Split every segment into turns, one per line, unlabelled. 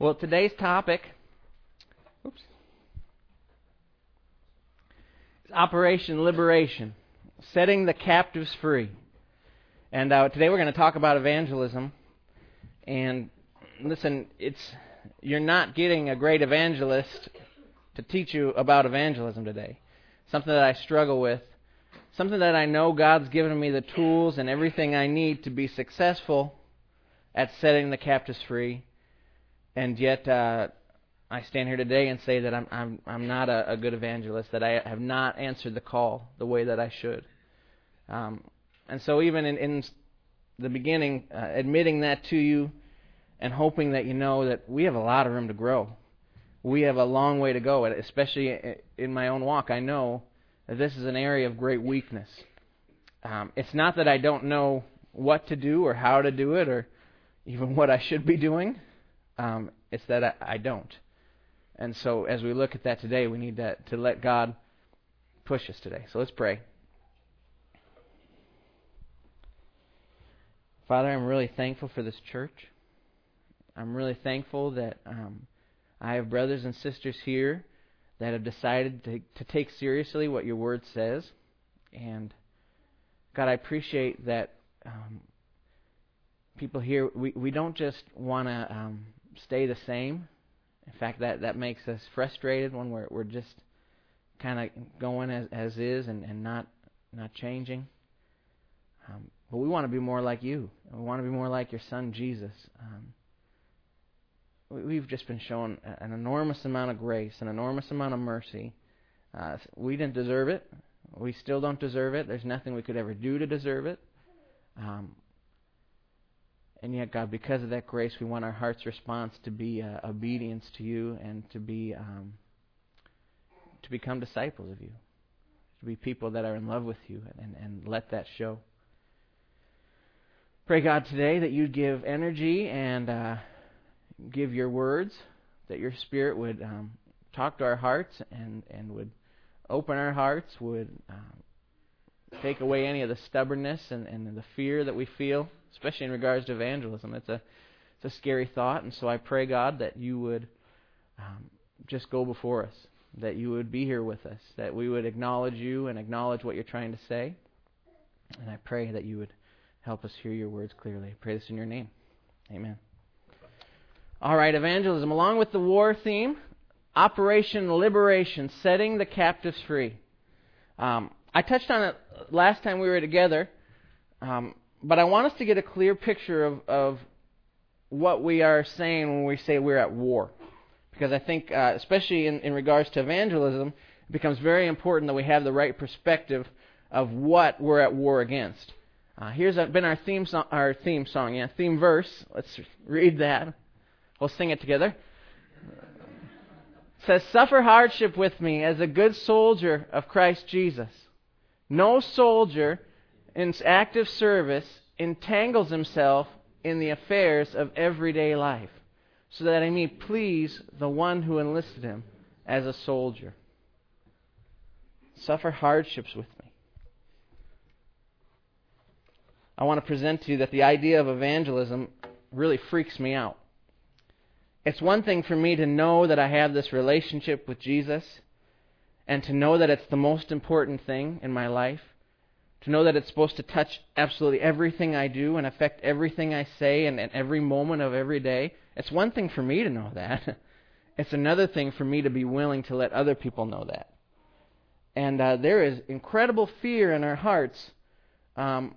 Well, today's topic oops, is Operation Liberation, setting the captives free. And uh, today we're going to talk about evangelism. And listen, it's you're not getting a great evangelist to teach you about evangelism today. Something that I struggle with. Something that I know God's given me the tools and everything I need to be successful at setting the captives free and yet uh, I stand here today and say that I'm I'm I'm not a, a, good evangelist. That I have not answered the call the way that I should. Um, and so even in, in the beginning, uh, admitting that to you, and hoping that you know that we have a lot of room to grow. We have a long way to go, especially in my own walk. I know that this is an area of great weakness. Um, it's not that I don't know what to do or how to do it or even what I should be doing. Um, it's that I, I, don't. And so as we look at that today, we need to, to let God push us today. So let's pray. Father, I'm really thankful for this church. I'm really thankful that um, I have brothers and sisters here that have decided to, to take seriously what your word says. And God, I appreciate that um, people here, we, we don't just want to um, stay the same. In fact, that, that makes us frustrated when we're, we're just kind of going as, as is and, and not, not changing. Um, but we want to be more like you. We want to be more like your son, Jesus. Um, we've just been shown an enormous amount of grace, an enormous amount of mercy. Uh, we didn't deserve it. We still don't deserve it. There's nothing we could ever do to deserve it. Um, and yet, God, because of that grace, we want our heart's response to be uh, obedience to you and to be um, to become disciples of you, to be people that are in love with you, and, and let that show. Pray, God, today that you'd give energy and uh, give your words, that your Spirit would um, talk to our hearts and, and would open our hearts, would um, take away any of the stubbornness and, and the fear that we feel especially in regards to evangelism. It's a it's a scary thought, and so I pray God that you would um, just go before us, that you would be here with us, that we would acknowledge you and acknowledge what you're trying to say, and I pray that you would help us hear your words clearly. I pray this in your name, Amen. All right, evangelism, along with the war theme, Operation Liberation, setting the captives free. Um, I touched on it last time we were together. Um, but I want us to get a clear picture of, of what we are saying when we say we're at war. Because I think, uh, especially in, in regards to evangelism, it becomes very important that we have the right perspective of what we're at war against. Uh, here's been our theme song, our theme song, yeah, theme verse. Let's read that. We'll sing it together. It says, "Suffer hardship with me as a good soldier of Christ Jesus. No soldier in active service entangles himself in the affairs of everyday life, so that he may please the one who enlisted him as a soldier. Suffer hardships with me. I want to present to you that the idea of evangelism really freaks me out. It's one thing for me to know that I have this relationship with Jesus and to know that it's the most important thing in my life to know that it's supposed to touch absolutely everything I do and affect everything I say and, and every moment of every day. It's one thing for me to know that. It's another thing for me to be willing to let other people know that. And uh, there is incredible fear in our hearts um,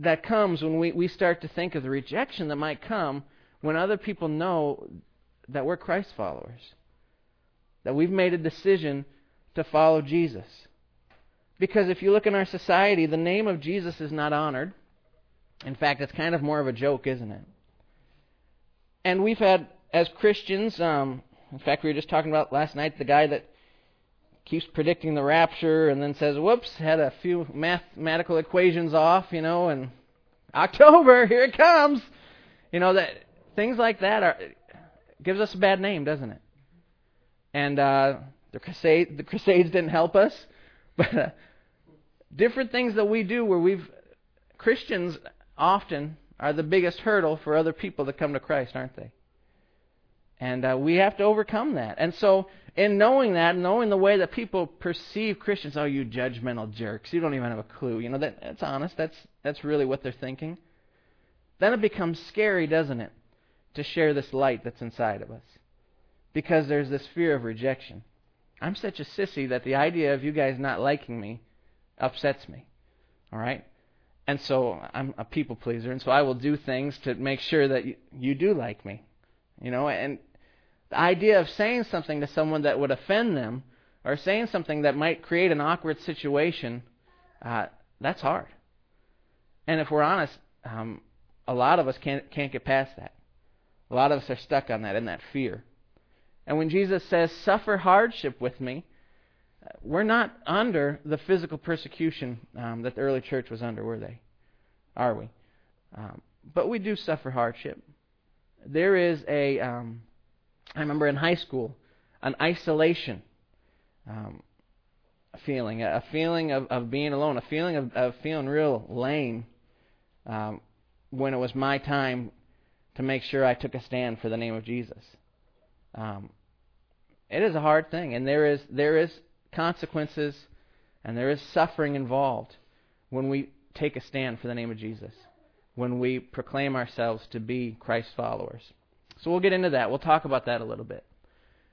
that comes when we, we start to think of the rejection that might come when other people know that we're Christ followers, that we've made a decision to follow Jesus. Because if you look in our society, the name of Jesus is not honored. In fact, it's kind of more of a joke, isn't it? And we've had, as Christians, um, in fact, we were just talking about last night the guy that keeps predicting the rapture and then says, whoops, had a few mathematical equations off, you know, and October, here it comes. You know, that things like that are gives us a bad name, doesn't it? And uh, the crusade, the Crusades didn't help us, but uh, different things that we do where we've Christians often are the biggest hurdle for other people to come to Christ, aren't they? And uh, we have to overcome that. And so, in knowing that, knowing the way that people perceive Christians, oh, you judgmental jerks, you don't even have a clue. You know, that, that's honest. That's, that's really what they're thinking. Then it becomes scary, doesn't it, to share this light that's inside of us. Because there's this fear of rejection. I'm such a sissy that the idea of you guys not liking me upsets me. All right? And so I'm a people pleaser, and so I will do things to make sure that you, you do like me. You know, and the idea of saying something to someone that would offend them or saying something that might create an awkward situation, uh, that's hard. And if we're honest, um, a lot of us can't, can't get past that. A lot of us are stuck on that in that fear. And when Jesus says, suffer hardship with me, we're not under the physical persecution um, that the early church was under, were they? Are we? Um, but we do suffer hardship. There is a, um, I remember in high school, an isolation um, feeling, a feeling of, of being alone, a feeling of, of feeling real lame um, when it was my time to make sure I took a stand for the name of Jesus. Um, it is a hard thing, and there is there is consequences and there is suffering involved when we take a stand for the name of Jesus, when we proclaim ourselves to be Christ followers. So we'll get into that. We'll talk about that a little bit.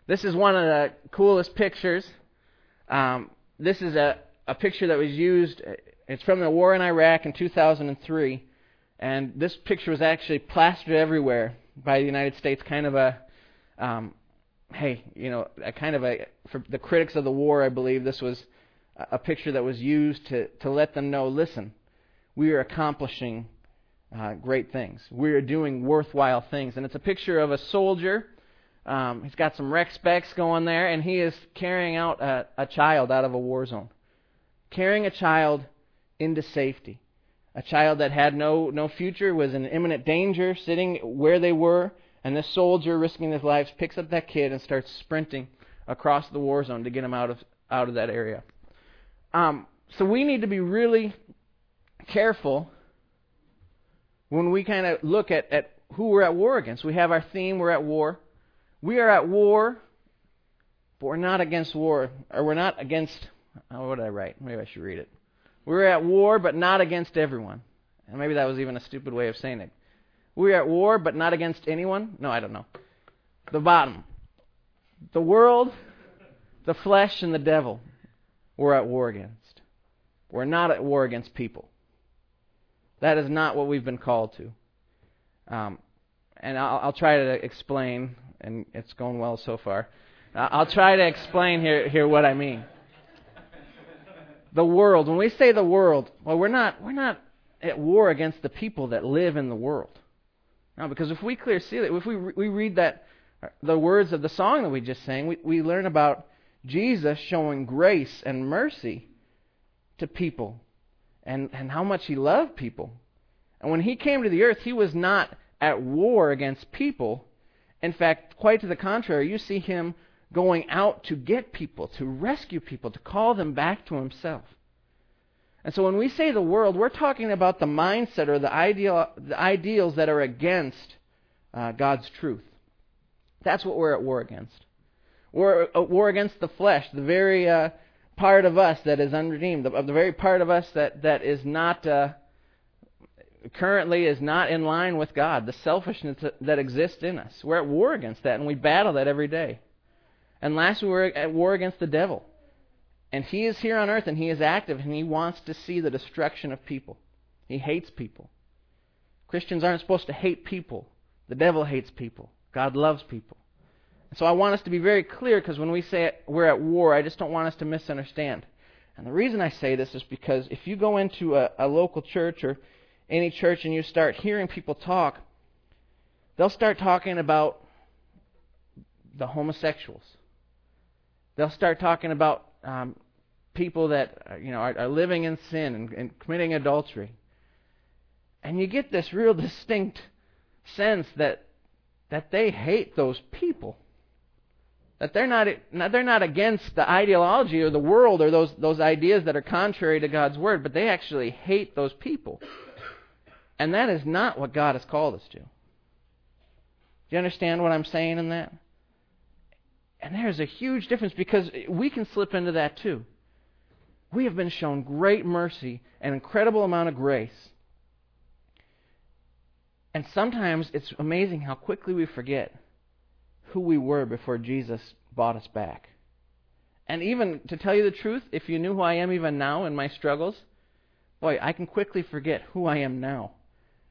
This is one of the coolest pictures. Um, this is a, a picture that was used. It's from the war in Iraq in 2003. And this picture was actually plastered everywhere by the United States, kind of a um, hey, you know, a kind of a for the critics of the war, I believe this was a picture that was used to to let them know, listen, we are accomplishing uh, great things. We are doing worthwhile things, and it's a picture of a soldier. Um, he's got some rec specs going there, and he is carrying out a, a child out of a war zone, carrying a child into safety. A child that had no no future was in imminent danger, sitting where they were and this soldier, risking his life, picks up that kid and starts sprinting across the war zone to get him out of out of that area. Um, so we need to be really careful when we kind of look at, at who we're at war against. We have our theme, we're at war. We are at war, but we're not against war, or we're not against. Oh, what did I write? Maybe I should read it. We're at war, but not against everyone. And maybe that was even a stupid way of saying it. We are at war, but not against anyone? No, I don't know. The bottom. The world, the flesh, and the devil we're at war against. We're not at war against people. That is not what we've been called to. Um, and I'll, I'll, try to explain, and it's going well so far. I'll try to explain here, here what I mean. The world. When we say the world, well, we're not we're not at war against the people that live in the world. No, because if we clear see that, if we we read that the words of the song that we just sang, we, we learn about Jesus showing grace and mercy to people and, and how much he loved people. And when he came to the earth, he was not at war against people. In fact, quite to the contrary, you see him going out to get people, to rescue people, to call them back to himself. And so when we say the world, we're talking about the mindset or the, ideal, the ideals that are against uh, God's truth. That's what we're at war against. We're at war against the flesh, the very uh, part of us that is unredeemed, the, the very part of us that, that is not uh, currently is not in line with God, the selfishness that, exists in us. We're at war against that, and we battle that every day. And last, we were at war against the devil. And he is here on earth and he is active and he wants to see the destruction of people. He hates people. Christians aren't supposed to hate people. The devil hates people. God loves people. So I want us to be very clear because when we say we're at war, I just don't want us to misunderstand. And the reason I say this is because if you go into a, a local church or any church and you start hearing people talk, they'll start talking about the homosexuals. They'll start talking about um, people that uh, you know are, are living in sin and, and committing adultery, and you get this real distinct sense that that they hate those people. That they're not they're not against the ideology or the world or those those ideas that are contrary to God's word, but they actually hate those people. And that is not what God has called us to. Do you understand what I'm saying in that? And there's a huge difference because we can slip into that too. We have been shown great mercy, an incredible amount of grace. And sometimes it's amazing how quickly we forget who we were before Jesus bought us back. And even to tell you the truth, if you knew who I am even now in my struggles, boy, I can quickly forget who I am now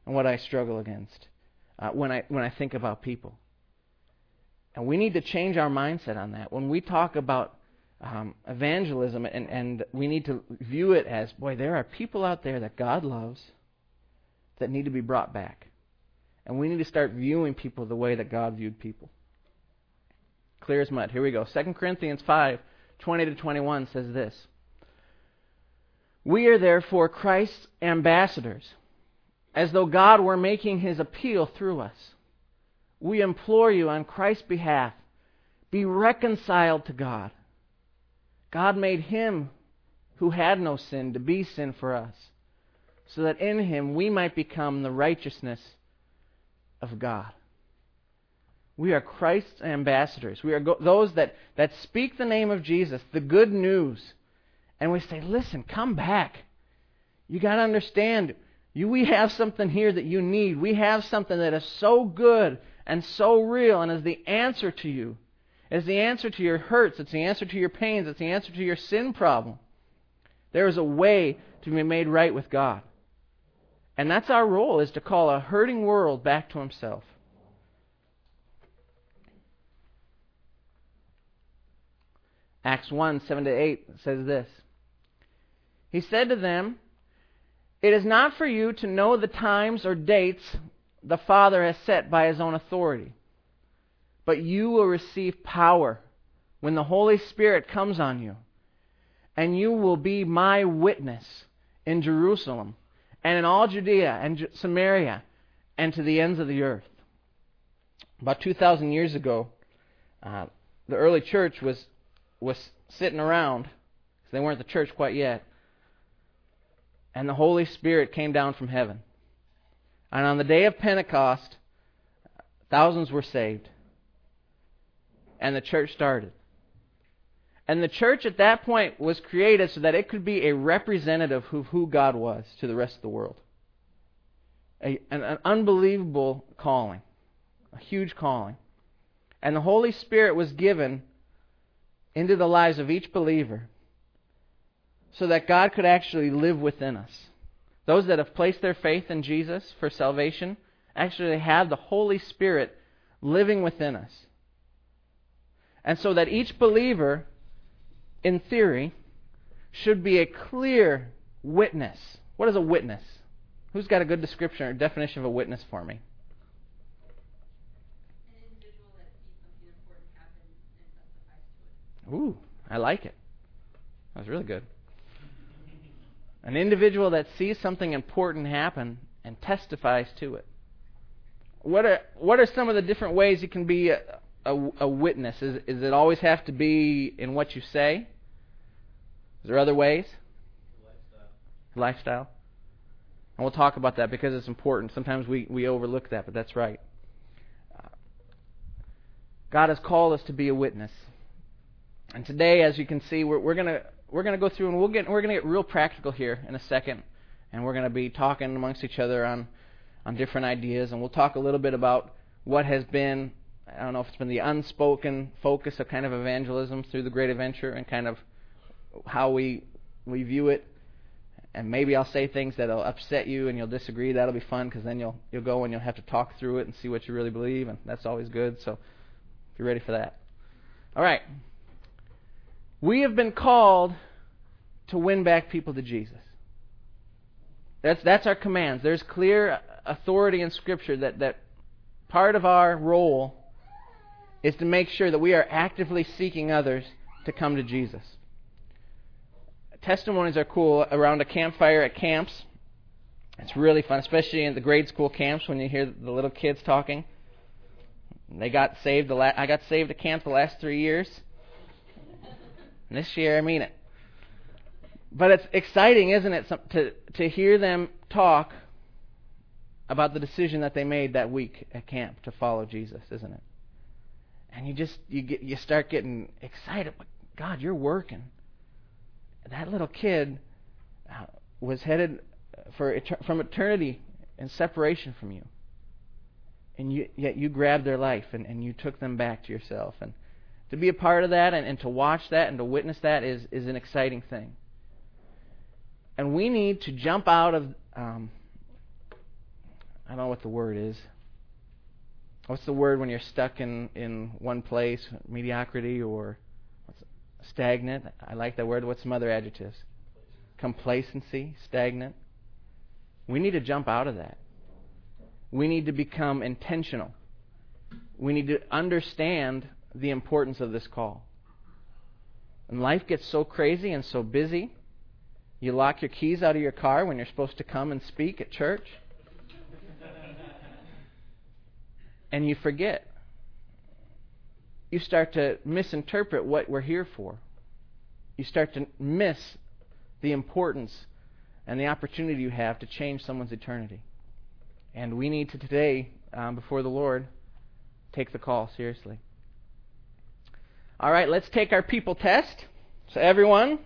and what I struggle against uh, when I when I think about people. And we need to change our mindset on that. When we talk about um, evangelism, and, and we need to view it as, boy, there are people out there that God loves that need to be brought back. And we need to start viewing people the way that God viewed people. Clear as mud. Here we go. 2 Corinthians 5 20 to 21 says this We are therefore Christ's ambassadors, as though God were making his appeal through us. We implore you on Christ's behalf, be reconciled to God. God made him who had no sin to be sin for us, so that in him we might become the righteousness of God. We are Christ's ambassadors. We are go- those that, that speak the name of Jesus, the good news. And we say, listen, come back. You got to understand, you, we have something here that you need. We have something that is so good and so real and is the answer to you. It's the answer to your hurts. It's the answer to your pains. It's the answer to your sin problem. There is a way to be made right with God. And that's our role, is to call a hurting world back to himself. Acts 1 7 to 8 says this He said to them, It is not for you to know the times or dates the Father has set by his own authority, but you will receive power when the Holy Spirit comes on you, and you will be my witness in Jerusalem and in all Judea and Samaria and to the ends of the earth. About 2,000 years ago, uh, the early church was was sitting around, because they weren't the church quite yet, and the Holy Spirit came down from heaven. And on the day of Pentecost, thousands were saved. And the church started. And the church at that point was created so that it could be a representative of who God was to the rest of the world. A, an, an unbelievable calling, a huge calling. And the Holy Spirit was given into the lives of each believer so that God could actually live within us. Those that have placed their faith in Jesus for salvation actually have the Holy Spirit living within us. And so that each believer, in theory, should be a clear witness. What is a witness? Who's got a good description or definition of a witness for me? Ooh, I like it. That was really good. An individual that sees something important happen and testifies to it. What are what are some of the different ways you can be a, a, a witness? Is, is it always have to be in what you say? Is there other ways?
Lifestyle.
Lifestyle. And we'll talk about that because it's important. Sometimes we, we overlook that, but that's right. Uh, God has called us to be a witness. And today, as you can see, we're, we're gonna we're gonna go through and we'll get we're gonna get real practical here in a second, and we're gonna be talking amongst each other on on different ideas, and we'll talk a little bit about what has been I don't know if it's been the unspoken focus of kind of evangelism through the Great Adventure and kind of how we we view it. And maybe I'll say things that'll upset you and you'll disagree. That'll be fun because then you'll you'll go and you'll have to talk through it and see what you really believe, and that's always good. So, you're ready for that. All right. We have been called to win back people to Jesus. That's, that's our commands. There's clear authority in Scripture that, that part of our role is to make sure that we are actively seeking others to come to Jesus. Testimonies are cool around a campfire at camps. It's really fun, especially in the grade school camps when you hear the little kids talking. They got saved. The la- I got saved at camp the last three years. And this year, I mean it. But it's exciting, isn't it, to, to hear them talk about the decision that they made that week at camp to follow Jesus, isn't it? And you just you get you start getting excited. But God, you're working. That little kid uh, was headed for from eternity and separation from you, and you, yet you grabbed their life and, and you took them back to yourself. And to be a part of that and, and to watch that and to witness that is is an exciting thing. And we need to jump out of um, I don't know what the word is. What's the word when you're stuck in, in one place? Mediocrity or stagnant? I like that word. What's some other adjectives? Complacency, stagnant. We need to jump out of that. We need to become intentional. We need to understand the importance of this call. And life gets so crazy and so busy. You lock your keys out of your car when you're supposed to come and speak at church. and you forget. You start to misinterpret what we're here for. You start to miss the importance and the opportunity you have to change someone's eternity. And we need to today, um, before the Lord, take the call seriously. All right, let's take our people test. So, everyone,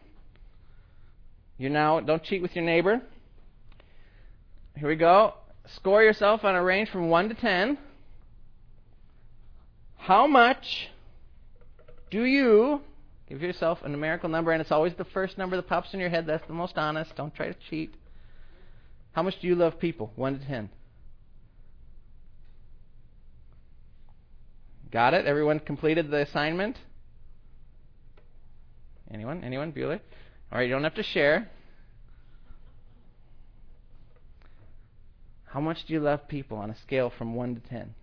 you now don't cheat with your neighbor. Here we go. Score yourself on a range from 1 to 10. How much do you give yourself a numerical number, and it's always the first number that pops in your head. That's the most honest. Don't try to cheat. How much do you love people? 1 to 10. Got it? Everyone completed the assignment? Anyone? Anyone? Bueller? All right, you don't have to share. How much do you love people on a scale from 1 to 10?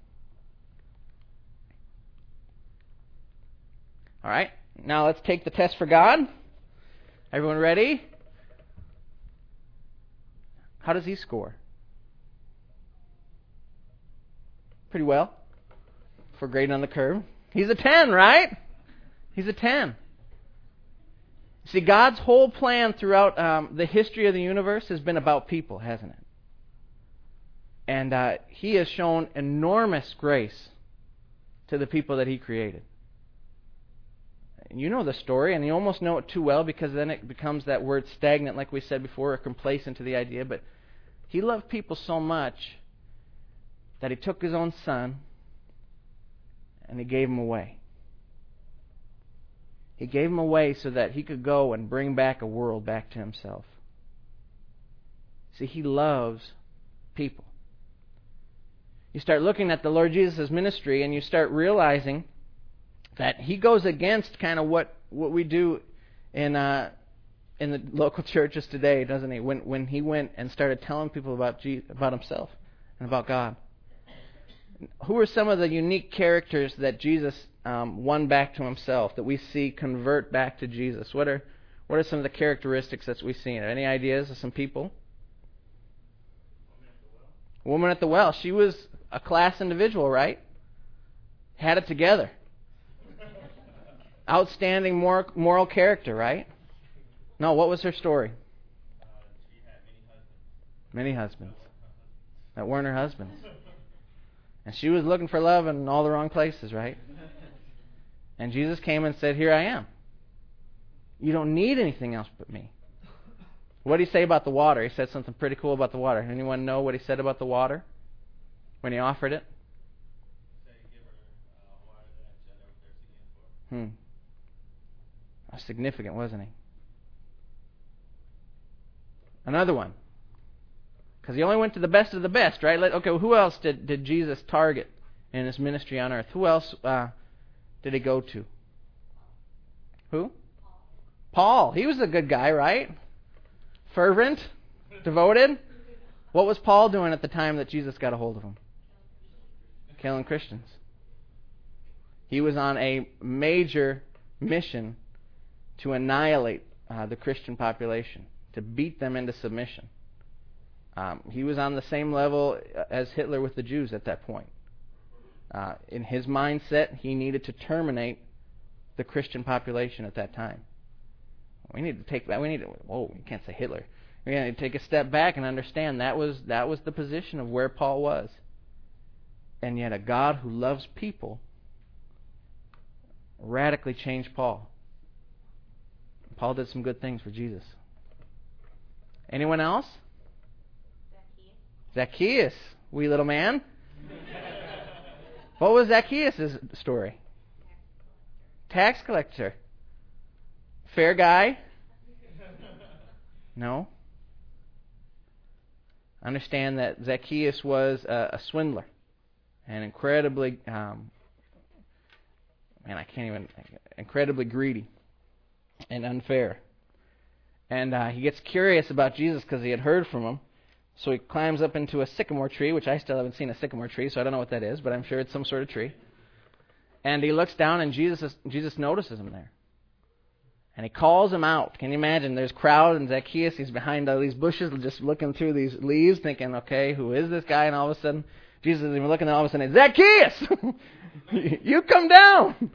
All right, now let's take the test for God. Everyone ready? How does he score? Pretty well for grading on the curve. He's a 10, right? He's a 10. See, God's whole plan throughout um, the history of the universe has been about people, hasn't it? And uh, He has shown enormous grace to the people that He created you know the story, and you almost know it too well because then it becomes that word stagnant, like we said before, or complacent to the idea. But he loved people so much that he took his own son and he gave him away. He gave him away so that he could go and bring back a world back to himself. See, he loves people. You start looking at the Lord Jesus' ministry and you start realizing that he goes against kind of what what we do in uh, in the local churches today, doesn't he? When when he went and started telling people about Jesus, about himself and about God. Who are some of the unique characters that Jesus um, won back to himself that we see convert back to Jesus? What are what are some of the characteristics that we see? in it? Any ideas of some people? Woman at the well. She was a class individual, right? Had it together outstanding moral, moral character, right? No, what was her story?
Uh,
many, husbands. many husbands. That weren't her husbands. And she was looking for love in all the wrong places, right? And Jesus came and said, Here I am. You don't need anything else but me. What did he say about the water? He said something pretty cool about the water. Anyone know what he said about the water when he offered it? Hmm significant, wasn't he? Another one. Because he only went to the best of the best, right? Okay, well, who else did, did Jesus target in his ministry on earth? Who else uh, did he go to? Who? Paul. He was a good guy, right? Fervent, devoted. What was Paul doing at the time that Jesus got a hold of him? Killing Christians. He was on a major mission to annihilate uh, the Christian population, to beat them into submission. Um, he was on the same level as Hitler with the Jews at that point. Uh, in his mindset, he needed to terminate the Christian population at that time. We need to take that. We need to. Whoa, you can't say Hitler. We got to take a step back and understand that was that was the position of where Paul was. And yet a God who loves people radically changed Paul. Paul did some good things for Jesus. Anyone else? Zacchaeus, Zacchaeus, wee little man. what was Zacchaeus' story? Tax collector. Fair guy? No. Understand that Zacchaeus was a, a swindler and incredibly, um, man, I can't even, incredibly greedy and unfair. And uh, he gets curious about Jesus because he had heard from him. So he climbs up into a sycamore tree, which I still haven't seen a sycamore tree, so I don't know what that is, but I'm sure it's some sort of tree. And he looks down, and Jesus Jesus notices him there, and he calls him out. Can you imagine? There's crowd, and Zacchaeus he's behind all these bushes, just looking through these leaves, thinking, "Okay, who is this guy?" And all of a sudden, Jesus is even looking, and all of a sudden, Zacchaeus, you come down.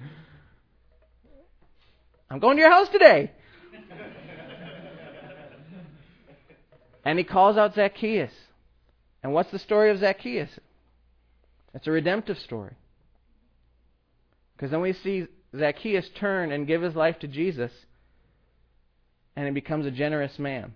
I'm going to your house today. And he calls out Zacchaeus. And what's the story of Zacchaeus? It's a redemptive story. Because then we see Zacchaeus turn and give his life to Jesus, and he becomes a generous man.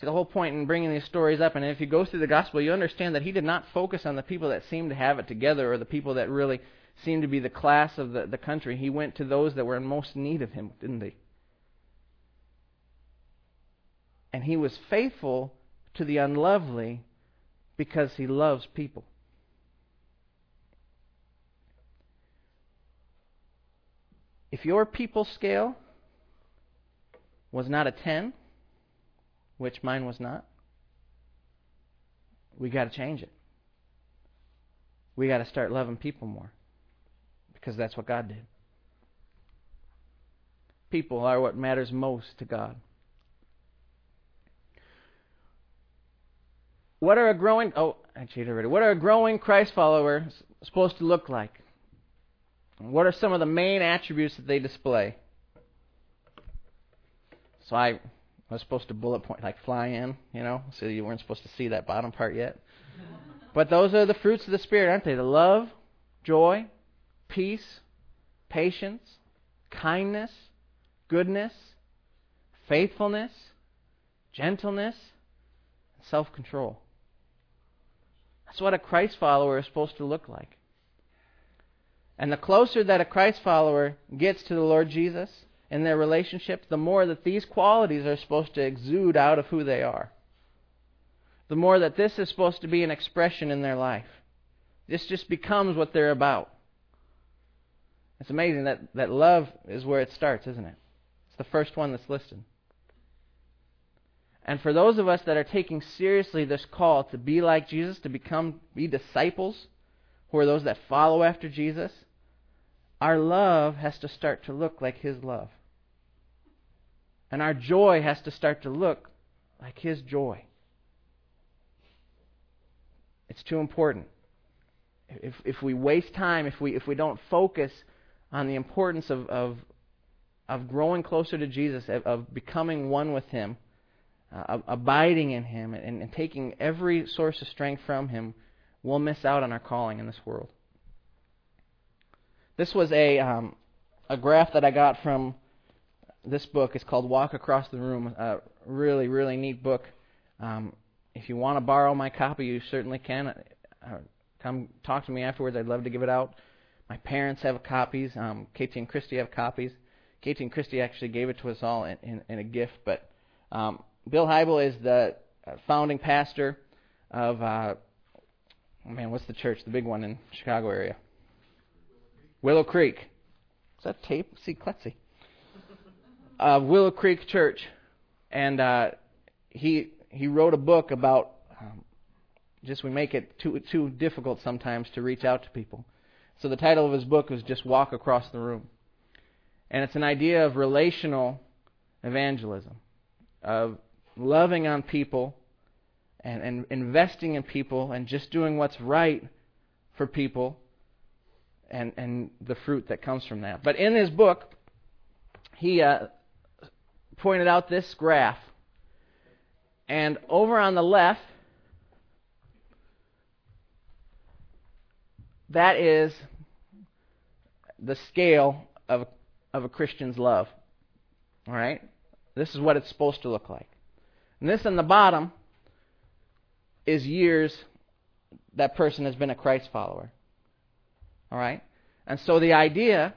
See, the whole point in bringing these stories up, and if you go through the gospel, you understand that he did not focus on the people that seemed to have it together or the people that really seemed to be the class of the, the country. He went to those that were in most need of him, didn't he? And he was faithful to the unlovely because he loves people. If your people scale was not a 10, which mine was not, we got to change it. We got to start loving people more because that's what God did. People are what matters most to God. What are a growing oh I cheated already. What are a growing Christ follower supposed to look like? What are some of the main attributes that they display? So I was supposed to bullet point like fly in, you know, so you weren't supposed to see that bottom part yet. but those are the fruits of the Spirit, aren't they? The love, joy, peace, patience, kindness, goodness, faithfulness, gentleness, self control. That's what a Christ follower is supposed to look like. And the closer that a Christ follower gets to the Lord Jesus in their relationship, the more that these qualities are supposed to exude out of who they are. The more that this is supposed to be an expression in their life. This just becomes what they're about. It's amazing that, that love is where it starts, isn't it? It's the first one that's listed. And for those of us that are taking seriously this call to be like Jesus, to become be disciples, who are those that follow after Jesus, our love has to start to look like his love. And our joy has to start to look like his joy. It's too important. If if we waste time, if we if we don't focus on the importance of of, of growing closer to Jesus, of, of becoming one with him, uh, abiding in Him and, and taking every source of strength from Him, we'll miss out on our calling in this world. This was a um, a graph that I got from this book. It's called Walk Across the Room. A really, really neat book. Um, if you want to borrow my copy, you certainly can. Uh, come talk to me afterwards. I'd love to give it out. My parents have copies. Um, Katie and Christy have copies. Katie and Christy actually gave it to us all in, in, in a gift, but um, Bill Hybels is the uh, founding pastor of, uh, oh man, what's the church? The big one in Chicago area. Willow Creek. Is that tape? See, Klutzy. Uh, Willow Creek Church, and uh, he he wrote a book about um, just we make it too too difficult sometimes to reach out to people. So the title of his book was just Walk Across the Room, and it's an idea of relational evangelism, of loving on people and, and investing in people and just doing what's right for people and, and the fruit that comes from that. But in his book, he uh, pointed out this graph. And over on the left, that is the scale of, of a Christian's love. All right? This is what it's supposed to look like. And this on the bottom is years that person has been a Christ follower. All right? And so the idea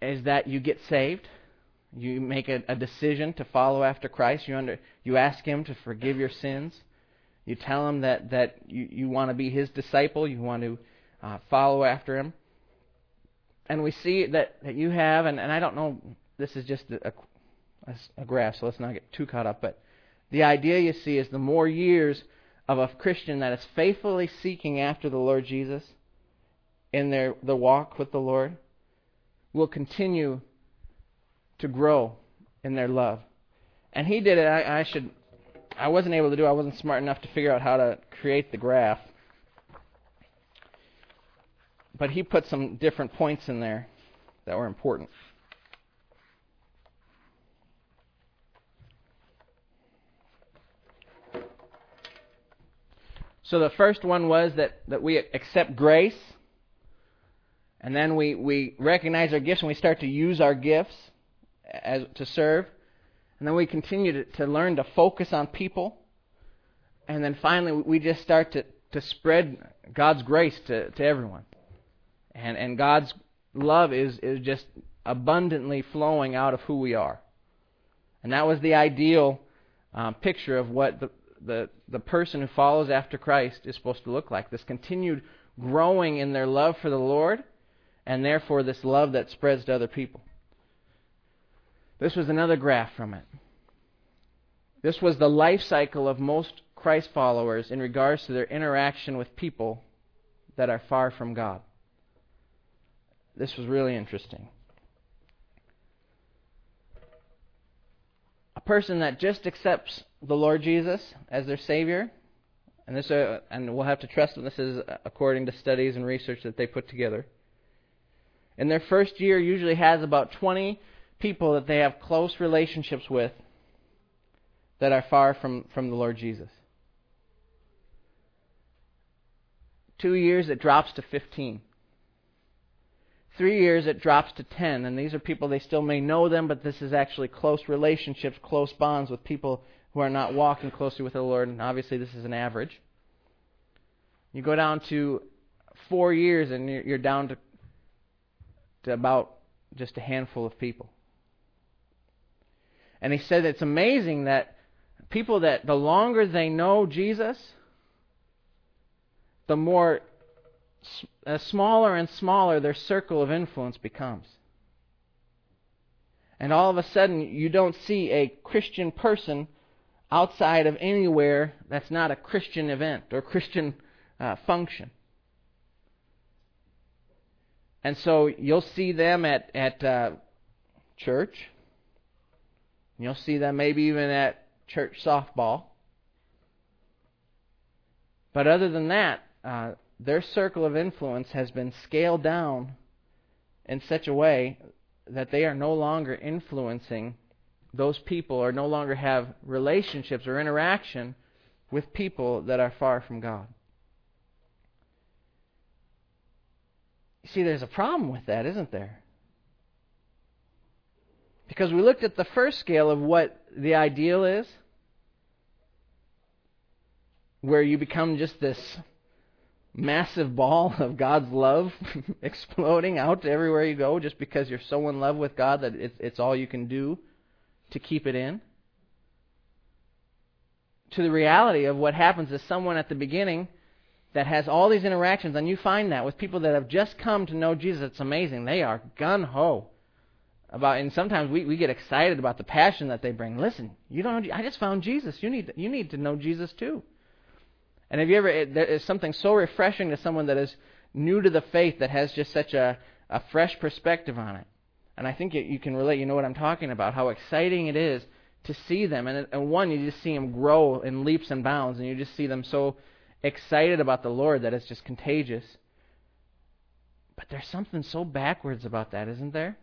is that you get saved, you make a, a decision to follow after Christ, you under you ask him to forgive your sins. You tell him that, that you, you want to be his disciple, you want to uh, follow after him. And we see that, that you have, and, and I don't know, this is just a, a, a graph, so let's not get too caught up, but the idea you see is the more years of a Christian that is faithfully seeking after the Lord Jesus in their the walk with the Lord will continue to grow in their love. And he did it. I, I should. I wasn't able to do. I wasn't smart enough to figure out how to create the graph. But he put some different points in there that were important. So the first one was that, that we accept grace, and then we, we recognize our gifts and we start to use our gifts as, to serve. And then we continue to, to learn to focus on people. And then finally, we just start to, to spread God's grace to, to everyone. And, and God's love is, is just abundantly flowing out of who we are. And that was the ideal um, picture of what the, the, the person who follows after Christ is supposed to look like. This continued growing in their love for the Lord, and therefore this love that spreads to other people. This was another graph from it. This was the life cycle of most Christ followers in regards to their interaction with people that are far from God. This was really interesting. A person that just accepts the Lord Jesus as their Savior, and this, uh, and we'll have to trust this is according to studies and research that they put together. In their first year, usually has about 20 people that they have close relationships with that are far from, from the Lord Jesus. Two years, it drops to 15. Three years, it drops to 10. And these are people, they still may know them, but this is actually close relationships, close bonds with people who are not walking closely with the Lord. And obviously, this is an average. You go down to four years, and you're down to, to about just a handful of people. And he said it's amazing that people that the longer they know Jesus, the more uh, smaller and smaller their circle of influence becomes. And all of a sudden, you don't see a Christian person outside of anywhere that's not a Christian event or Christian uh, function. And so you'll see them at at uh, church. You'll see them maybe even at church softball. But other than that, uh, their circle of influence has been scaled down in such a way that they are no longer influencing those people or no longer have relationships or interaction with people that are far from God. You see, there's a problem with that, isn't there? Because we looked at the first scale of what the ideal is, where you become just this massive ball of God's love exploding out everywhere you go just because you're so in love with God that it's, it's all you can do to keep it in. To the reality of what happens is someone at the beginning that has all these interactions, and you find that with people that have just come to know Jesus, it's amazing. They are gun ho about, and sometimes we, we get excited about the passion that they bring. Listen, you don't know, I just found Jesus. You need you need to know Jesus too. And have you ever, there is something so refreshing to someone that is new to the faith that has just such a, a fresh perspective on it. And I think you can relate, you know what I'm talking about, how exciting it is to see them. And, and one, you just see them grow in leaps and bounds, and you just see them so excited about the Lord that it's just contagious. But there's something so backwards about that, isn't there?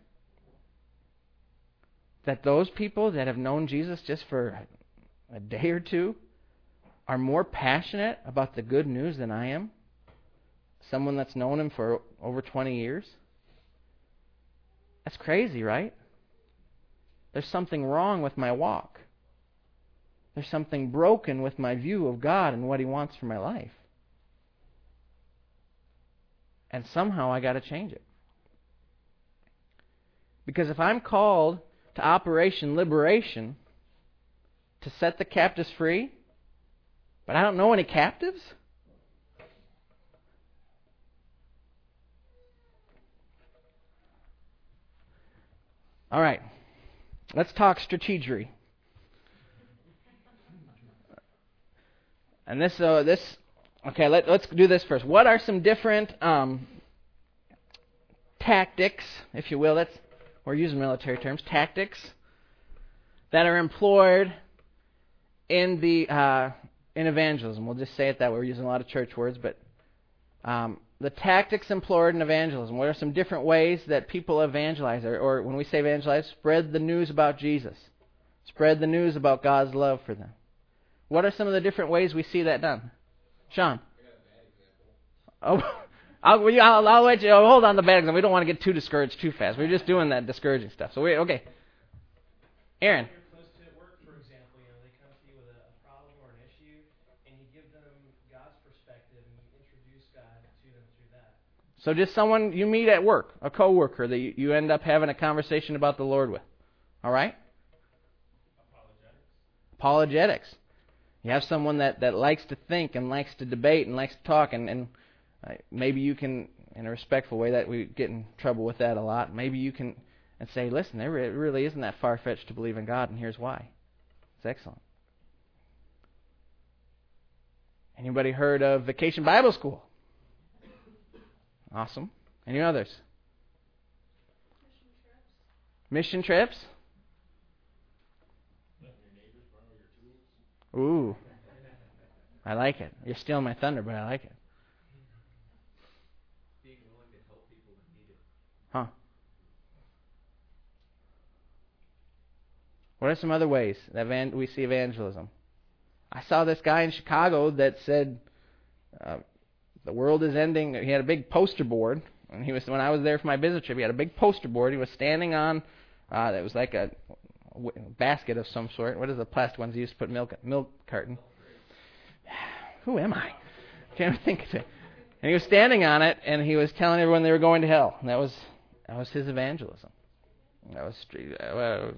that those people that have known Jesus just for a day or two are more passionate about the good news than I am? Someone that's known him for over 20 years? That's crazy, right? There's something wrong with my walk. There's something broken with my view of God and what He wants for my life. And somehow I got to change it. Because if I'm called to Operation Liberation to set the captives free, but I don't know any captives, All right. Let's talk strategery. And this, uh, this, okay. Let, us do this first. What are some different um, tactics, if you will? That's we're using military terms. Tactics that are employed in the uh, in evangelism. We'll just say it that way. We're using a lot of church words, but um, the tactics employed in evangelism. What are some different ways that people evangelize, or, or when we say evangelize, spread the news about Jesus, spread the news about God's love for them? What are some of the different ways we see that done? Sean. Oh, I'll, I'll, I'll let you oh, hold on the bad example. We don't want to get too discouraged too fast. We're just doing that discouraging stuff. So we okay. Aaron. So just someone you meet at work, a coworker that you, end up having a conversation about the Lord with. All right?
Apologetics.
Apologetics. You have someone that, that likes to think and likes to debate and likes to talk, and, and uh, maybe you can, in a respectful way, that we get in trouble with that a lot. Maybe you can and say, listen, there really isn't that far fetched to believe in God, and here's why. It's excellent. Anybody heard of Vacation Bible School? Awesome. Any others? Mission trips. Ooh. I like it. You're stealing my thunder, but I like it. Being willing to help people that need it. Huh. What are some other ways that we see evangelism? I saw this guy in Chicago that said, uh, the world is ending. He had a big poster board, and he was when I was there for my business trip. He had a big poster board. He was standing on. Uh, it was like a basket of some sort. What is the plastic ones you used to put milk milk carton? Who am I? Can't think of it. And he was standing on it, and he was telling everyone they were going to hell. And that was that was his evangelism. That was street, uh,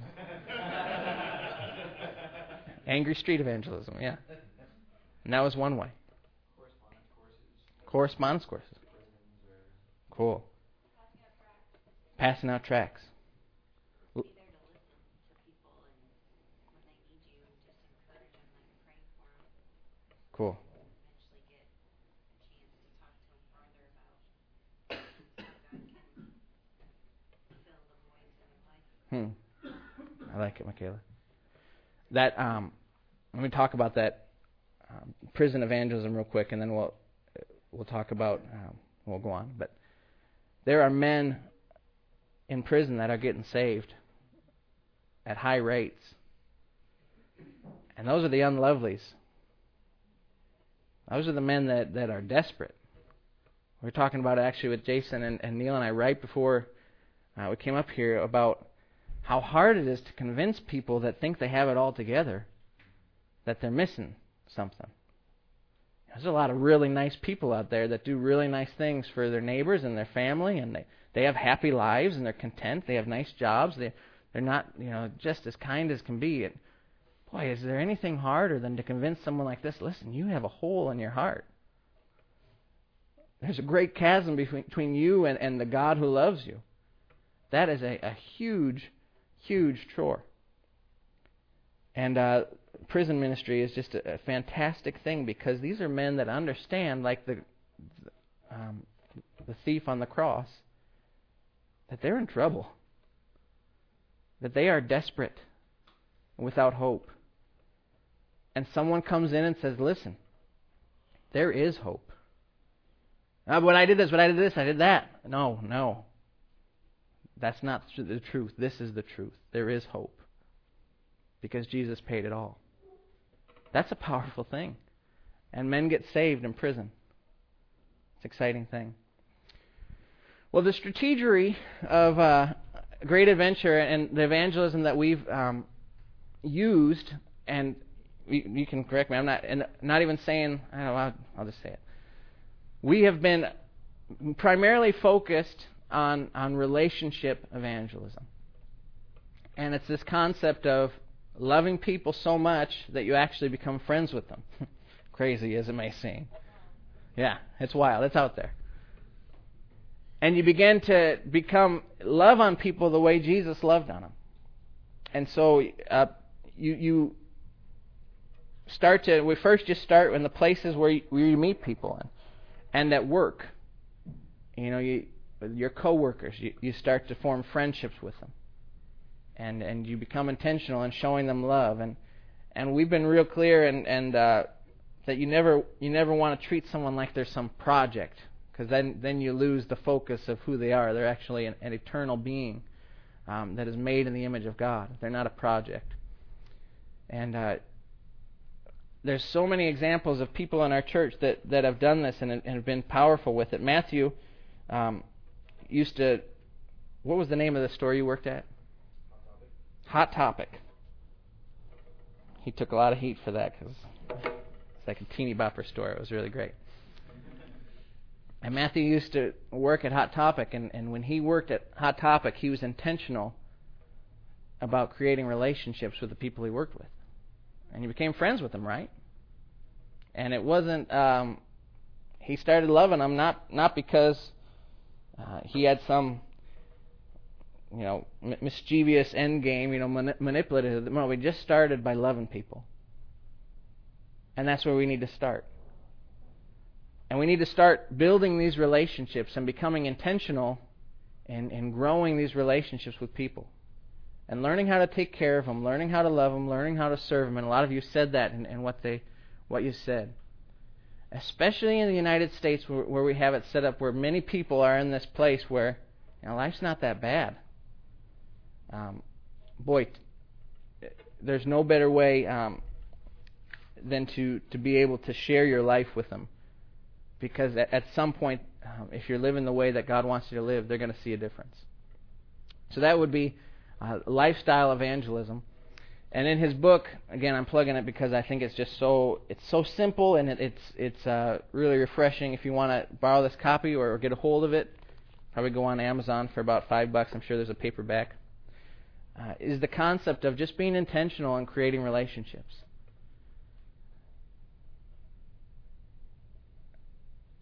angry street evangelism. Yeah, and that was one way. Correspondence courses. Cool. Passing out tracts. Cool. Hmm. I like it, Michaela. That um, let me talk about that um, prison evangelism real quick, and then we'll we'll talk about, um, we'll go on. But there are men in prison that are getting saved at high rates. And those are the unlovelies. Those are the men that, that are desperate. We were talking about it actually with Jason and, and Neil and I right before uh, we came up here about how hard it is to convince people that think they have it all together that they're missing something. There's a lot of really nice people out there that do really nice things for their neighbors and their family, and they they have happy lives and they're content. They have nice jobs. They they're not you know just as kind as can be. And boy, is there anything harder than to convince someone like this? Listen, you have a hole in your heart. There's a great chasm between, between you and, and the God who loves you. That is a, a huge, huge chore. And uh, prison ministry is just a, a, fantastic thing because these are men that understand, like the um, the thief on the cross, that they're in trouble, that they are desperate, without hope. And someone comes in and says, "Listen, there is hope." Uh, when I did this, when I did this, I did that. No, no. That's not the truth. This is the truth. There is hope because Jesus paid it all. That's a powerful thing. And men get saved in prison. It's an exciting thing. Well, the strategery of uh, Great Adventure and the evangelism that we've um, used, and you, you, can correct me, I'm not, and not even saying, I don't know, I'll, I'll just say it. We have been primarily focused on, on relationship evangelism. And it's this concept of loving people so much that you actually become friends with them. Crazy as it may seem. Yeah, it's wild. It's out there. And you begin to become love on people the way Jesus loved on them. And so uh, you you start to we first just start in the places where you, where you meet people and and at work. You know, you your coworkers, you, you start to form friendships with them and and you become intentional in showing them love and and we've been real clear and and uh, that you never you never want to treat someone like they're some project because then then you lose the focus of who they are. They're actually an, an eternal being um, that is made in the image of God. They're not a project. And uh, there's so many examples of people in our church that that have done this and, and have been powerful with it. Matthew um, used to. What was the name of the store you worked at? Hot Topic. He took a lot of heat for that because it's like a teeny bopper store. It was really great. And Matthew used to work at Hot Topic, and, and when he worked at Hot Topic, he was intentional about creating relationships with the people he worked with. And he became friends with them, right? And it wasn't, um, he started loving them not, not because uh, he had some you know, mischievous end game, you know, mani- manipulative. No, we just started by loving people. And that's where we need to start. And we need to start building these relationships and becoming intentional in, in growing these relationships with people. And learning how to take care of them, learning how to love them, learning how to serve them. And a lot of you said that in, in what, they, what you said. Especially in the United States where, where we have it set up where many people are in this place where you know, life's not that bad um, boy, there's no better way um, than to, to be able to share your life with them. Because at, at some point, um, if you're living the way that God wants you to live, they're going to see a difference. So that would be uh, lifestyle evangelism. And in his book, again, I'm plugging it because I think it's just so it's so simple and it, it's it's uh, really refreshing. If you want to borrow this copy or, or get a hold of it, probably go on Amazon for about five bucks. I'm sure there's a paperback uh, is the concept of just being intentional in creating relationships.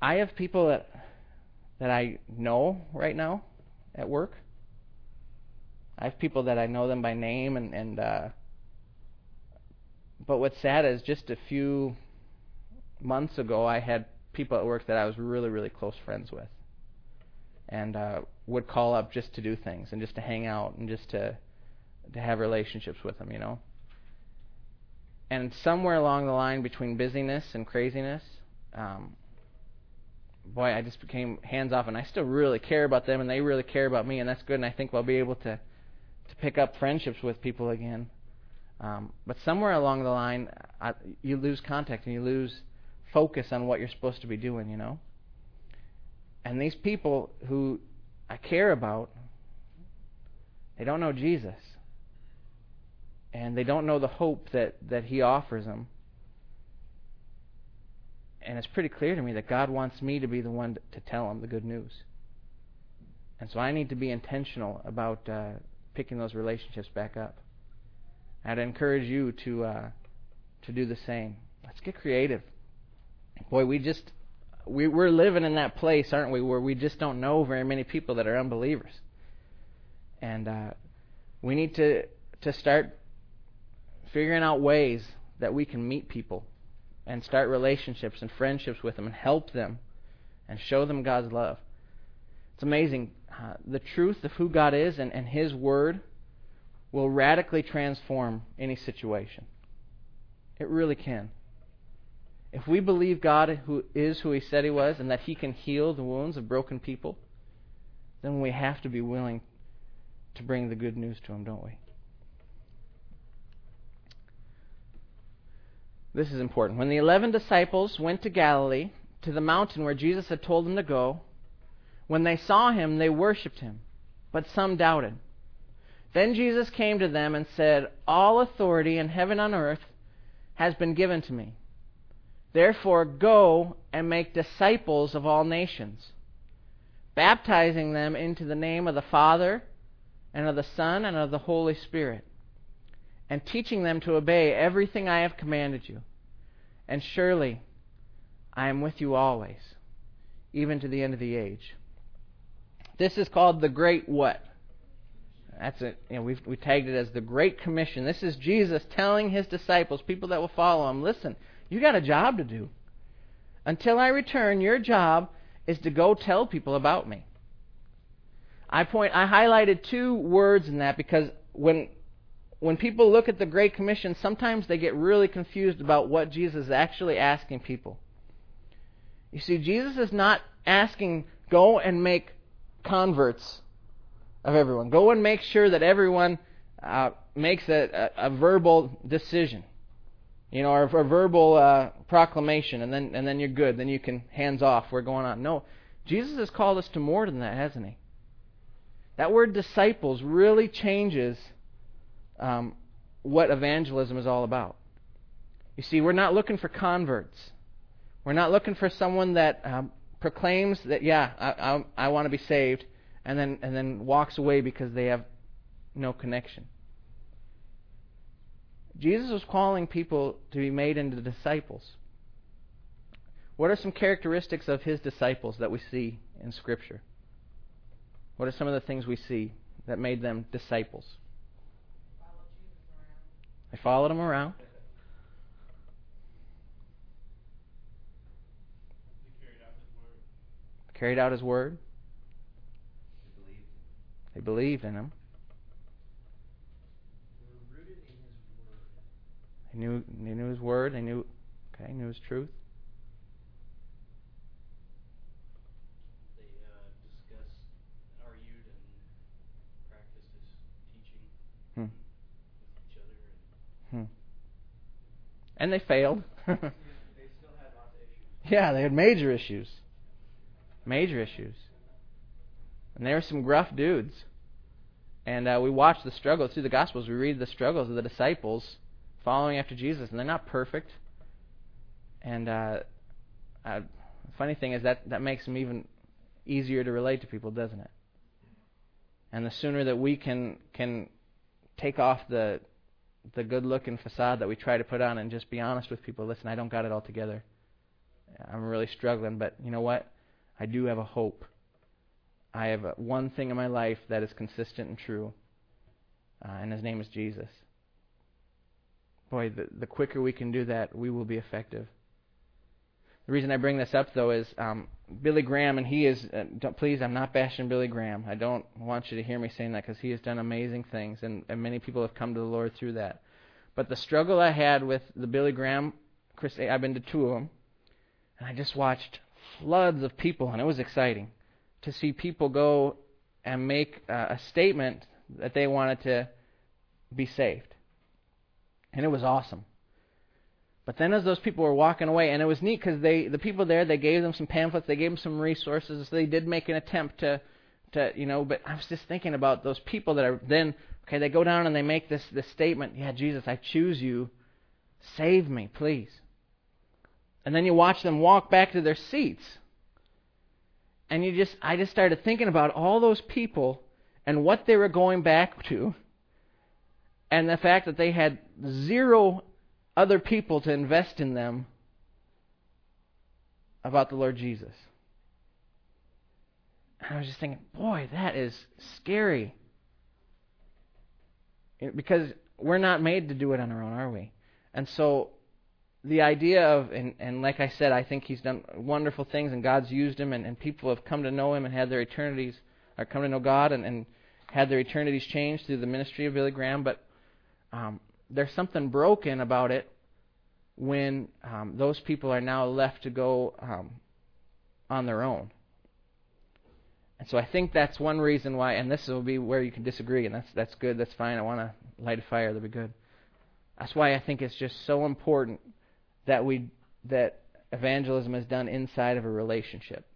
I have people that that I know right now at work. I have people that I know them by name and and uh, but what's sad is just a few months ago I had people at work that I was really really close friends with and uh, would call up just to do things and just to hang out and just to to have relationships with them, you know. And somewhere along the line between busyness and craziness, um, boy, I just became hands off, and I still really care about them, and they really care about me, and that's good. And I think I'll be able to to pick up friendships with people again. Um, but somewhere along the line, I, you lose contact and you lose focus on what you're supposed to be doing, you know. And these people who I care about, they don't know Jesus and they don't know the hope that, that He offers them. And it's pretty clear to me that God wants me to be the one to tell them the good news. And so I need to be intentional about uh, picking those relationships back up. I'd encourage you to uh, to do the same. Let's get creative. Boy, we just we, we're living in that place, aren't we, where we just don't know very many people that are unbelievers, and uh, we need to to start figuring out ways that we can meet people and start relationships and friendships with them and help them and show them God's love. It's amazing. Uh, the truth of who God is and, and His Word will radically transform any situation. It really can. If we believe God who is who He said He was and that He can heal the wounds of broken people, then we have to be willing to bring the good news to them, don't we? This is important. When the eleven disciples went to Galilee, to the mountain where Jesus had told them to go, when they saw him, they worshipped him, but some doubted. Then Jesus came to them and said, All authority in heaven and on earth has been given to me. Therefore, go and make disciples of all nations, baptizing them into the name of the Father, and of the Son, and of the Holy Spirit, and teaching them to obey everything I have commanded you. And surely I am with you always, even to the end of the age. This is called the Great What? That's it. You know, we've we tagged it as the Great Commission. This is Jesus telling his disciples, people that will follow him, listen, you got a job to do. Until I return, your job is to go tell people about me. I point I highlighted two words in that because when when people look at the Great Commission, sometimes they get really confused about what Jesus is actually asking people. You see, Jesus is not asking, go and make converts of everyone. Go and make sure that everyone uh, makes a, a, a, verbal decision, you know, or a verbal uh, proclamation, and then and then you're good. Then you can hands off. We're going on. No, Jesus has called us to more than that, hasn't he? That word disciples really changes um, what evangelism is all about. You see, we're not looking for converts. We're not looking for someone that um, proclaims that, yeah, I, I, I want to be saved, and then and then walks away because they have no connection. Jesus was calling people to be made into disciples. What are some characteristics of his disciples that we see in Scripture? What are some of the things we see that made them disciples? They followed him around. Carried out his word. They believed in him. They knew, they knew his word. They knew, okay, knew his truth.
They uh, discussed, argued, and practiced his teaching
Hmm.
with each other. And
Hmm. And they failed.
they still had lots of issues.
yeah, they had major issues. Major issues. And they were some gruff dudes. And uh, we watch the struggle through the Gospels. We read the struggles of the disciples following after Jesus, and they're not perfect. And uh, uh, the funny thing is that that makes them even easier to relate to people, doesn't it? And the sooner that we can can take off the the good looking facade that we try to put on and just be honest with people, listen, I don't got it all together. I'm really struggling, but you know what? I do have a hope. I have a, one thing in my life that is consistent and true, uh, and his name is Jesus. Boy, the, the quicker we can do that, we will be effective. The reason I bring this up, though, is um, Billy Graham, and he is. Uh, please, I'm not bashing Billy Graham. I don't want you to hear me saying that because he has done amazing things, and, and many people have come to the Lord through that. But the struggle I had with the Billy Graham, Chris, I've been to two of them, and I just watched floods of people, and it was exciting to see people go and make uh, a statement that they wanted to be saved. And it was awesome. But then as those people were walking away, and it was neat because they, the people there, they gave them some pamphlets, they gave them some resources. So they did make an attempt to, to, you know. But I was just thinking about those people that are then, okay, they go down and they make this this statement, yeah, Jesus, I choose you, save me, please. And then you watch them walk back to their seats, and you just, I just started thinking about all those people and what they were going back to, and the fact that they had zero other people to invest in them about the Lord Jesus. And I was just thinking, boy, that is scary. Because we're not made to do it on our own, are we? And so the idea of, and, and like I said, I think he's done wonderful things and God's used him and, and people have come to know him and had their eternities, or come to know God and, and had their eternities changed through the ministry of Billy Graham. But um, there's something broken about it when um, those people are now left to go um, on their own. And so I think that's one reason why, and this will be where you can disagree, and that's that's good, that's fine. I want to light a fire, that'll be good. That's why I think it's just so important that we that evangelism is done inside of a relationship.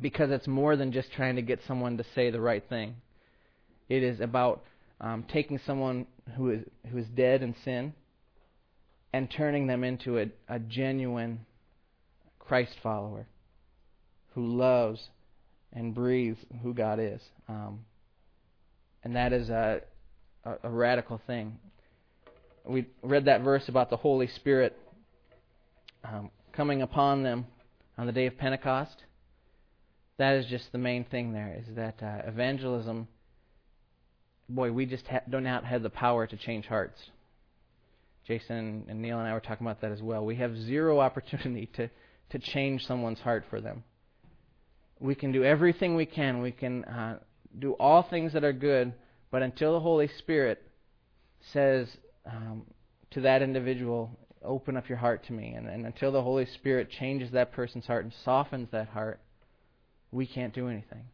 Because it's more than just trying to get someone to say the right thing. It is about um, taking someone who is who is dead in sin and turning them into a, a genuine Christ follower who loves and breathes who God is. Um, and that is a, a, a radical thing. We read that verse about the Holy Spirit um, coming upon them on the day of Pentecost. That is just the main thing there, is that uh, evangelism, boy, we just ha- do not have the power to change hearts. Jason and Neil and I were talking about that as well. We have zero opportunity to, to change someone's heart for them. We can do everything we can. We can uh, do all things that are good, but until the Holy Spirit says um, to that individual, open up your heart to me, and, and until the Holy Spirit changes that person's heart and softens that heart, we can't do anything.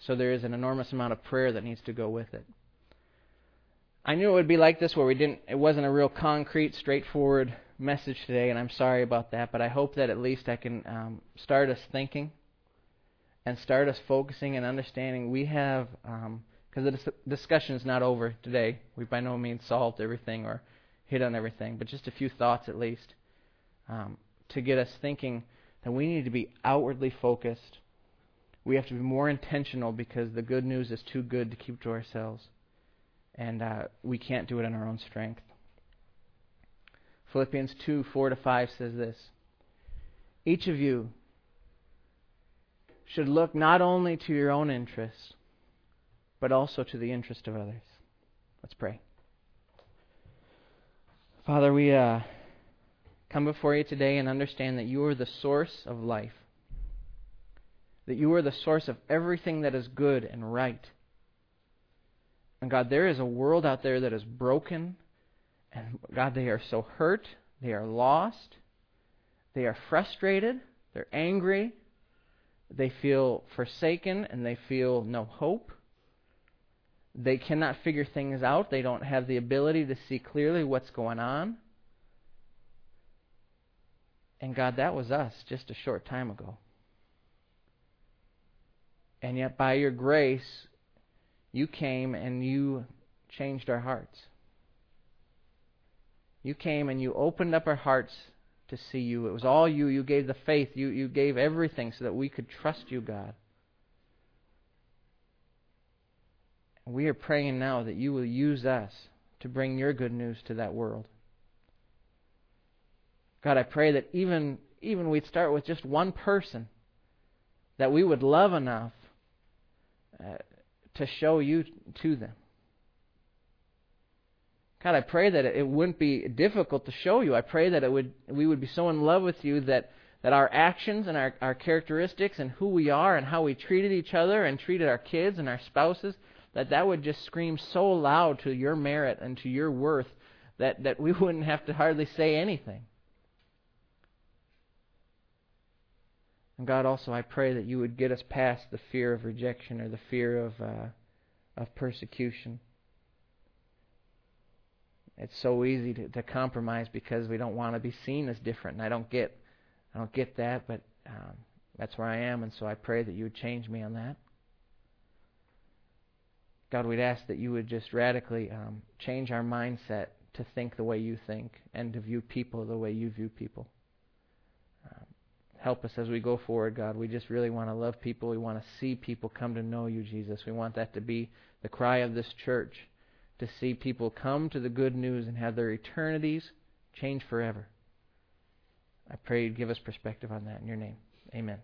So there is an enormous amount of prayer that needs to go with it. I knew it would be like this where we didn't it wasn't a real concrete, straightforward message today, and I'm sorry about that, but I hope that at least I can um, start us thinking and start us focusing and understanding we have because um, the dis- discussion is not over today. We've by no means solved everything or hit on everything, but just a few thoughts at least um, to get us thinking that we need to be outwardly focused. We have to be more intentional because the good news is too good to keep to ourselves and uh, we can't do it in our own strength. Philippians 2 4 to 5 says this Each of you should look not only to your own interests, but also to the interest of others. Let's pray. Father, we uh, come before you today and understand that you are the source of life, that you are the source of everything that is good and right and God, there is a world out there that is broken. And God, they are so hurt. They are lost. They are frustrated. They're angry. They feel forsaken and they feel no hope. They cannot figure things out. They don't have the ability to see clearly what's going on. And God, that was us just a short time ago. And yet, by your grace, you came and you changed our hearts. You came and you opened up our hearts to see you. It was all you. You gave the faith. You, you gave everything so that we could trust you, God. And we are praying now that you will use us to bring your good news to that world. God, I pray that even even we'd start with just one person that we would love enough uh, to show you to them. God, I pray that it wouldn't be difficult to show you. I pray that it would we would be so in love with you that, that our actions and our, our characteristics and who we are and how we treated each other and treated our kids and our spouses, that that would just scream so loud to your merit and to your worth that, that we wouldn't have to hardly say anything. And God, also, I pray that you would get us past the fear of rejection or the fear of, uh, of persecution. It's so easy to, to compromise because we don't want to be seen as different, and I don't get, I don't get that, but um, that's where I am, and so I pray that you would change me on that. God, we'd ask that you would just radically um, change our mindset to think the way you think and to view people the way you view people help us as we go forward, God. We just really want to love people. We want to see people come to know you, Jesus. We want that to be the cry of this church to see people come to the good news and have their eternities change forever. I pray you'd give us perspective on that in your name. Amen.